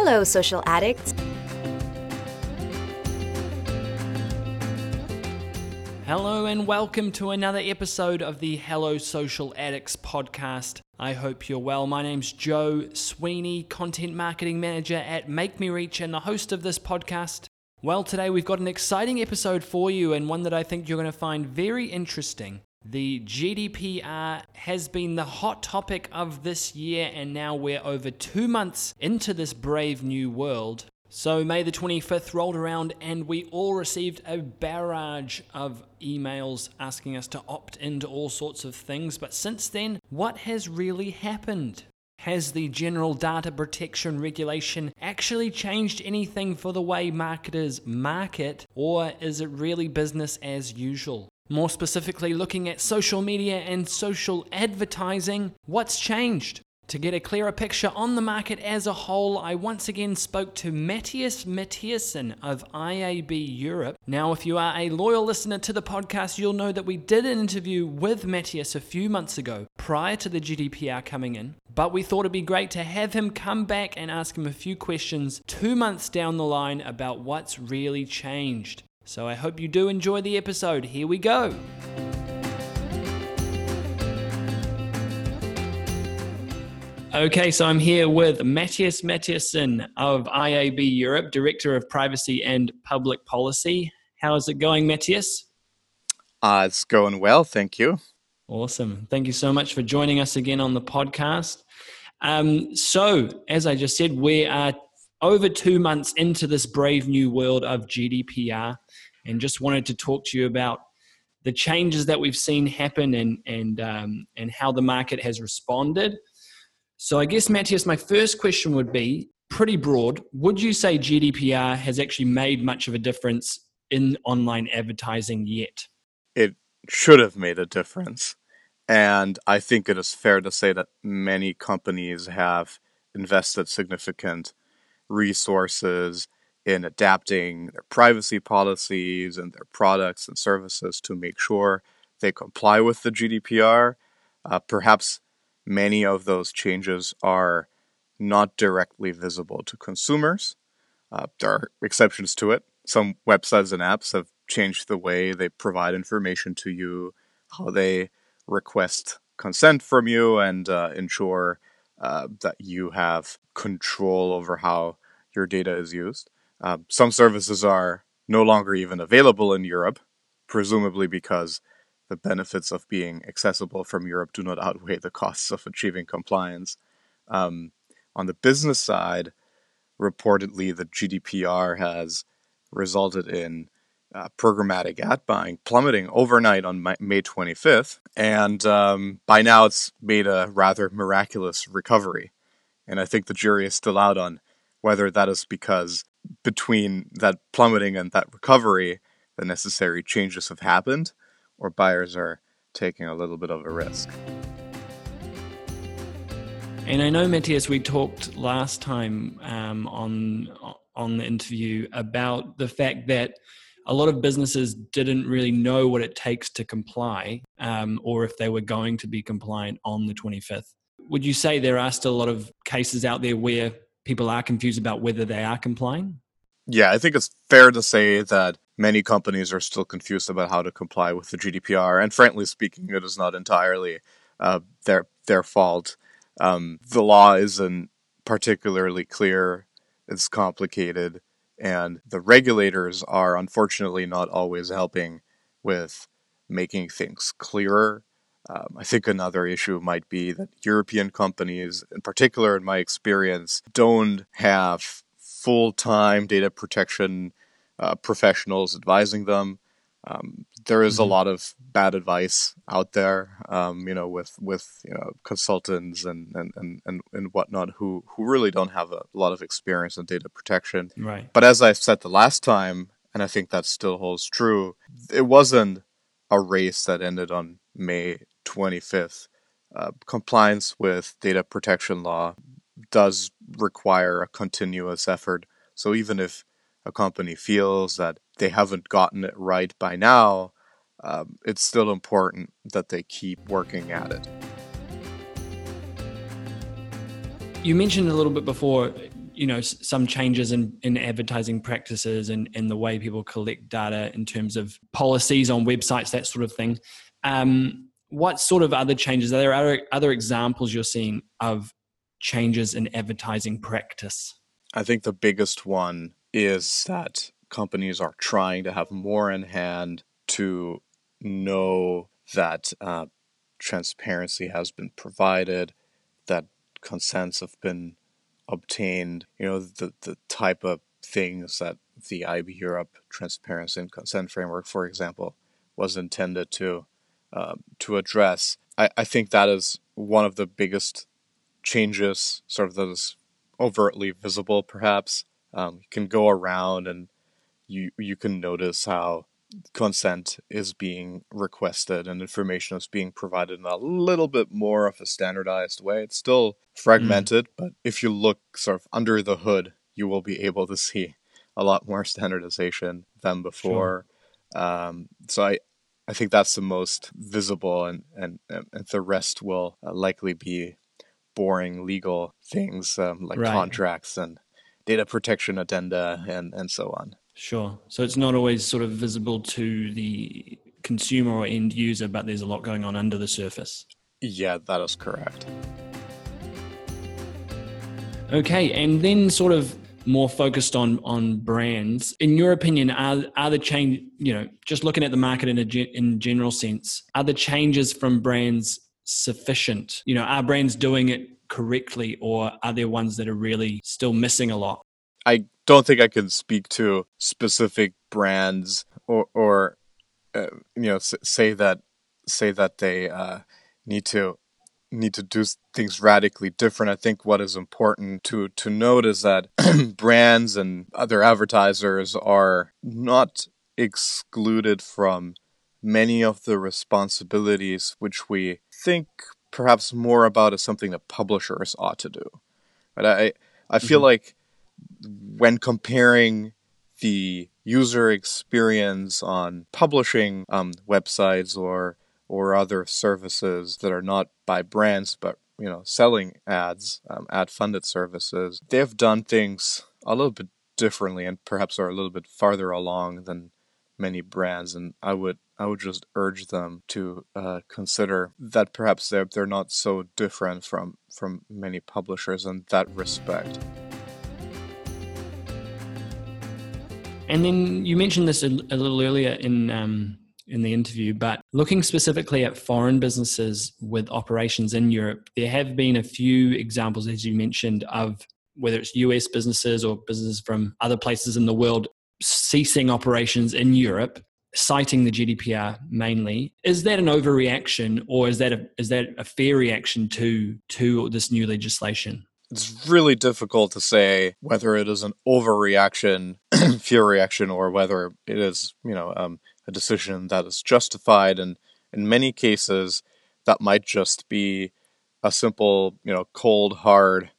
Hello, social addicts. Hello, and welcome to another episode of the Hello Social Addicts podcast. I hope you're well. My name's Joe Sweeney, Content Marketing Manager at Make Me Reach, and the host of this podcast. Well, today we've got an exciting episode for you, and one that I think you're going to find very interesting. The GDPR uh, has been the hot topic of this year, and now we're over two months into this brave new world. So, May the 25th rolled around, and we all received a barrage of emails asking us to opt into all sorts of things. But since then, what has really happened? Has the general data protection regulation actually changed anything for the way marketers market, or is it really business as usual? More specifically, looking at social media and social advertising, what's changed? To get a clearer picture on the market as a whole, I once again spoke to Matthias Matthiesen of IAB Europe. Now, if you are a loyal listener to the podcast, you'll know that we did an interview with Matthias a few months ago prior to the GDPR coming in, but we thought it'd be great to have him come back and ask him a few questions two months down the line about what's really changed. So I hope you do enjoy the episode. Here we go. Okay, so I'm here with Matthias Matthiesen of IAB Europe, Director of Privacy and Public Policy. How is it going, Matthias? Uh, it's going well, thank you. Awesome. Thank you so much for joining us again on the podcast. Um, so, as I just said, we are over two months into this brave new world of GDPR and just wanted to talk to you about the changes that we've seen happen and, and, um, and how the market has responded. So I guess, Matthias, my first question would be pretty broad. Would you say GDPR has actually made much of a difference in online advertising yet? It should have made a difference. And I think it is fair to say that many companies have invested significant resources in adapting their privacy policies and their products and services to make sure they comply with the GDPR. Uh, perhaps many of those changes are not directly visible to consumers. Uh, there are exceptions to it. Some websites and apps have changed the way they provide information to you, how they request consent from you, and uh, ensure uh, that you have control over how your data is used. Uh, some services are no longer even available in Europe, presumably because the benefits of being accessible from Europe do not outweigh the costs of achieving compliance. Um, on the business side, reportedly, the GDPR has resulted in uh, programmatic ad buying plummeting overnight on May 25th, and um, by now it's made a rather miraculous recovery. And I think the jury is still out on whether that is because between that plummeting and that recovery, the necessary changes have happened, or buyers are taking a little bit of a risk. And I know, Matthias, we talked last time um, on on the interview about the fact that a lot of businesses didn't really know what it takes to comply, um, or if they were going to be compliant on the 25th. Would you say there are still a lot of cases out there where people are confused about whether they are complying? Yeah, I think it's fair to say that many companies are still confused about how to comply with the GDPR, and frankly speaking, it is not entirely uh, their their fault. Um, the law isn't particularly clear; it's complicated, and the regulators are unfortunately not always helping with making things clearer. Um, I think another issue might be that European companies, in particular, in my experience, don't have full time data protection uh, professionals advising them. Um, there is mm-hmm. a lot of bad advice out there, um, you know, with with you know consultants and and, and, and and whatnot who who really don't have a lot of experience in data protection. Right. But as I said the last time, and I think that still holds true, it wasn't a race that ended on May 25th. Uh, compliance with data protection law does require a continuous effort. So even if a company feels that they haven't gotten it right by now, um, it's still important that they keep working at it. You mentioned a little bit before, you know some changes in, in advertising practices and, and the way people collect data in terms of policies on websites, that sort of thing. Um, what sort of other changes are there? Other other examples you're seeing of changes in advertising practice? I think the biggest one is that companies are trying to have more in hand to know that uh, transparency has been provided, that consents have been obtained, you know, the, the type of things that the IAB Europe Transparency and Consent Framework, for example, was intended to uh, to address. I, I think that is one of the biggest changes, sort of that is overtly visible, perhaps. Um, you can go around and you you can notice how consent is being requested and information is being provided in a little bit more of a standardized way. It's still fragmented, mm. but if you look sort of under the hood, you will be able to see a lot more standardization than before. Sure. Um, so I, I think that's the most visible, and and, and the rest will uh, likely be boring legal things um, like right. contracts and data protection addenda and and so on. Sure. So it's not always sort of visible to the consumer or end user, but there's a lot going on under the surface. Yeah, that is correct. Okay, and then sort of more focused on on brands. In your opinion, are are the change you know just looking at the market in a in general sense, are the changes from brands sufficient? You know, are brands doing it correctly, or are there ones that are really still missing a lot? I don't think I can speak to specific brands or, or uh, you know, say that say that they uh, need to need to do things radically different. I think what is important to to note is that brands and other advertisers are not excluded from many of the responsibilities which we think perhaps more about as something that publishers ought to do. But I I feel mm-hmm. like when comparing the user experience on publishing um, websites or or other services that are not by brands but you know selling ads um, ad funded services. They've done things a little bit differently and perhaps are a little bit farther along than many brands and i would i would just urge them to uh, consider that perhaps they're, they're not so different from from many publishers in that respect. And then you mentioned this a, little earlier in um, in the interview, but looking specifically at foreign businesses with operations in Europe, there have been a few examples, as you mentioned, of whether it's US businesses or businesses from other places in the world ceasing operations in Europe, citing the GDPR mainly. Is that an overreaction, or is that a, is that a fair reaction to to this new legislation? it's really difficult to say whether it is an overreaction, fear reaction, or whether it is, you know, um, a decision that is justified. And in many cases, that might just be a simple, you know, cold, hard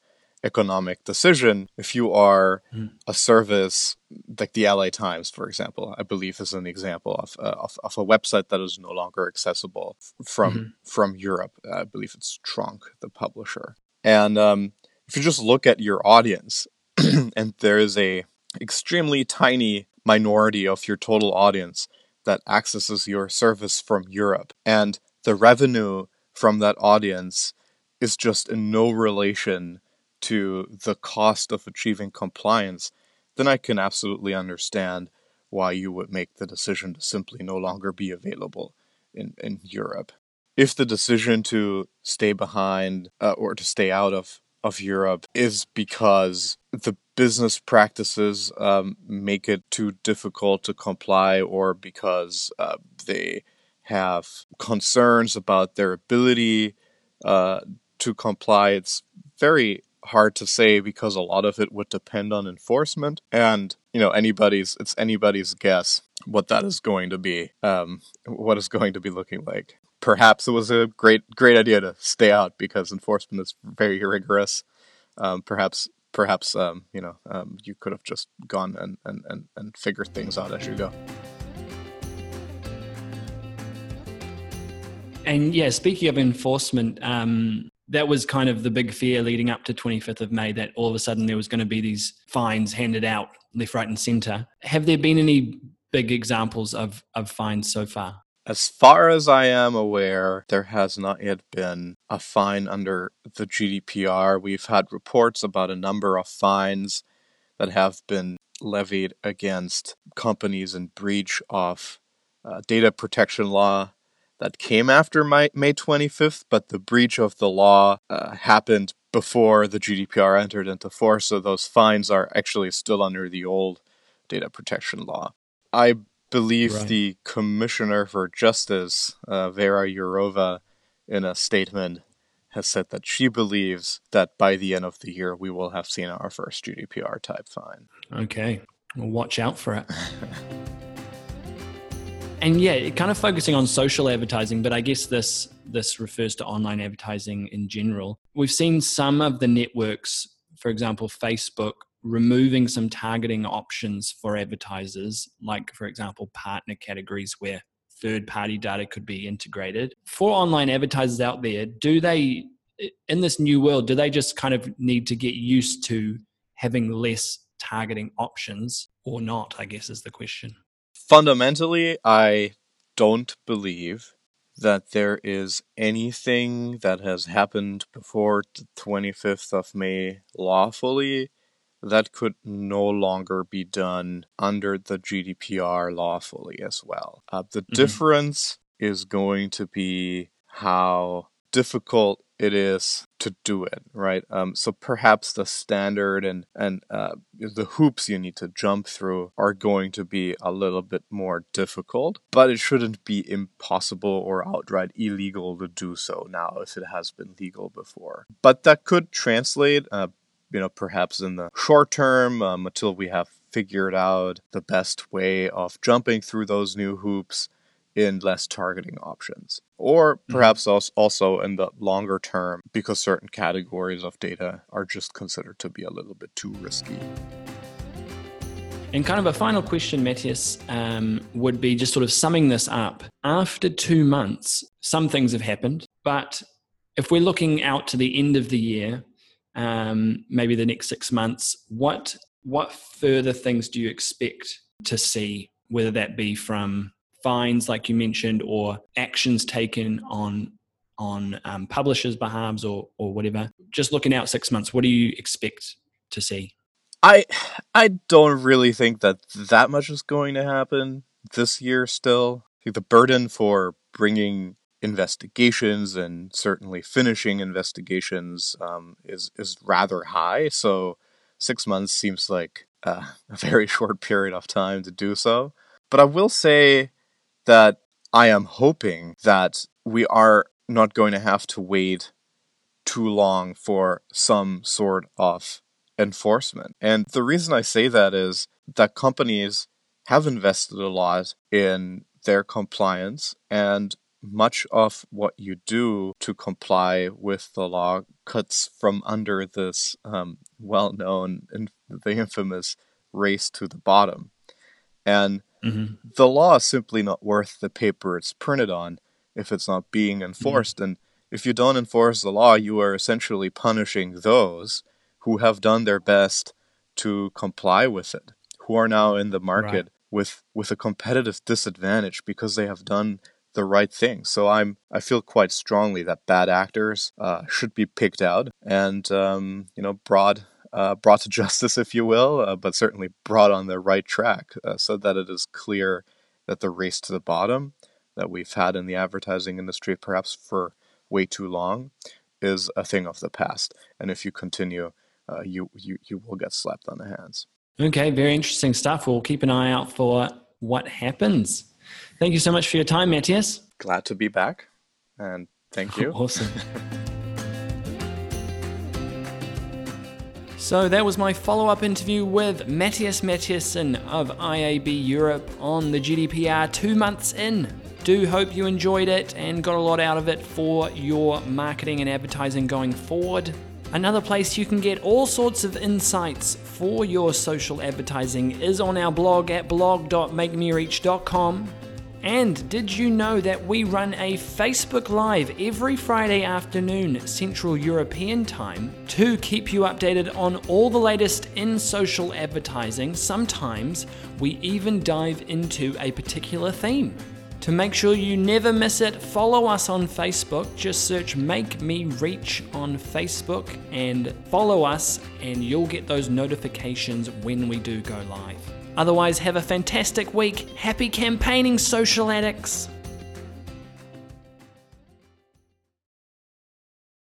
economic decision. If you are mm. a service like the LA Times, for example, I believe is an example of, uh, of, of, a website that is no longer accessible from mm-hmm. from Europe. I believe it's Tronc, the publisher. And um, if you just look at your audience and there is a extremely tiny minority of your total audience that accesses your service from Europe and the revenue from that audience is just in no relation to the cost of achieving compliance, then I can absolutely understand why you would make the decision to simply no longer be available in, in Europe. If the decision to stay behind uh, or to stay out of of Europe is because the business practices um, make it too difficult to comply, or because uh, they have concerns about their ability uh, to comply. It's very hard to say because a lot of it would depend on enforcement, and you know anybody's it's anybody's guess what that is going to be, um, what is going to be looking like perhaps it was a great great idea to stay out because enforcement is very rigorous. Um, perhaps perhaps um, you know um, you could have just gone and, and, and, and figured things out as you go. And yeah, speaking of enforcement, um, that was kind of the big fear leading up to 25th of May that all of a sudden there was going to be these fines handed out left, right, and centre. Have there been any big examples of, of fines so far? As far as I am aware, there has not yet been a fine under the GDPR. We've had reports about a number of fines that have been levied against companies in breach of uh, data protection law that came after May, May 25th, but the breach of the law uh, happened before the GDPR entered into force, so those fines are actually still under the old data protection law. I believe right. the Commissioner for Justice, uh, Vera Jourova, in a statement has said that she believes that by the end of the year we will have seen our first GDPR type fine. Okay, well, watch out for it. and yeah, kind of focusing on social advertising, but I guess this this refers to online advertising in general. We've seen some of the networks, for example, Facebook, removing some targeting options for advertisers, like for example, partner categories where third party data could be integrated. For online advertisers out there, do they, in this new world, do they just kind of need to get used to having less targeting options or not? I guess is the question. Fundamentally, I don't believe that there is anything that has happened before the 25th of May lawfully that could no longer be done under the GDPR lawfully as well. Uh, the mm-hmm. difference is going to be how difficult it is to do it, right? Um, so perhaps the standard and and uh, the hoops you need to jump through are going to be a little bit more difficult, but it shouldn't be impossible or outright illegal to do so now if it has been legal before. But that could translate. Uh, you know, perhaps in the short term um, until we have figured out the best way of jumping through those new hoops in less targeting options. Or mm-hmm. perhaps mm-hmm. also in the longer term because certain categories of data are just considered to be a little bit too risky. And kind of a final question, Matthias, um, would be just sort of summing this up. After two months, some things have happened, but if we're looking out to the end of the year, um, maybe the next six months, what what further things do you expect to see, whether that be from fines, like you mentioned, or actions taken on on um, publishers' behalves or or whatever? Just looking out six months, what do you expect to see? I I don't really think that that much is going to happen this year. Still, I think the burden for bringing investigations and certainly finishing investigations um, is is rather high. So six months seems like uh, a very short period of time to do so. But I will say that I am hoping that we are not going to have to wait too long for some sort of enforcement. And the reason I say that is that companies have invested a lot in their compliance and much of what you do to comply with the law cuts from under this um, well known and the infamous race to the bottom. And mm-hmm. the law is simply not worth the paper it's printed on if it's not being enforced. Mm-hmm. And if you don't enforce the law, you are essentially punishing those who have done their best to comply with it, who are now in the market right. with, with a competitive disadvantage because they have done the right thing. So I'm I feel quite strongly that bad actors uh, should be picked out and um, you know brought uh, brought to justice, if you will, uh, but certainly brought on the right track, uh, so that it is clear that the race to the bottom that we've had in the advertising industry, perhaps for way too long, is a thing of the past. And if you continue, uh, you you you will get slapped on the hands. Okay, very interesting stuff. We'll keep an eye out for what happens. Thank you so much for your time, Matthias. Glad to be back, and thank you. awesome. So that was my follow up interview with Matthias Matthiesen of IAB Europe on the GDPR two months in. Do hope you enjoyed it and got a lot out of it for your marketing and advertising going forward. Another place you can get all sorts of insights for your social advertising is on our blog at blog.makemereach.com And did you know that we run a Facebook Live every Friday afternoon, Central European Time, to keep you updated on all the latest in social advertising? Sometimes we even dive into a particular theme. To make sure you never miss it, follow us on Facebook. Just search Make Me Reach on Facebook and follow us, and you'll get those notifications when we do go live. Otherwise, have a fantastic week. Happy campaigning, social addicts.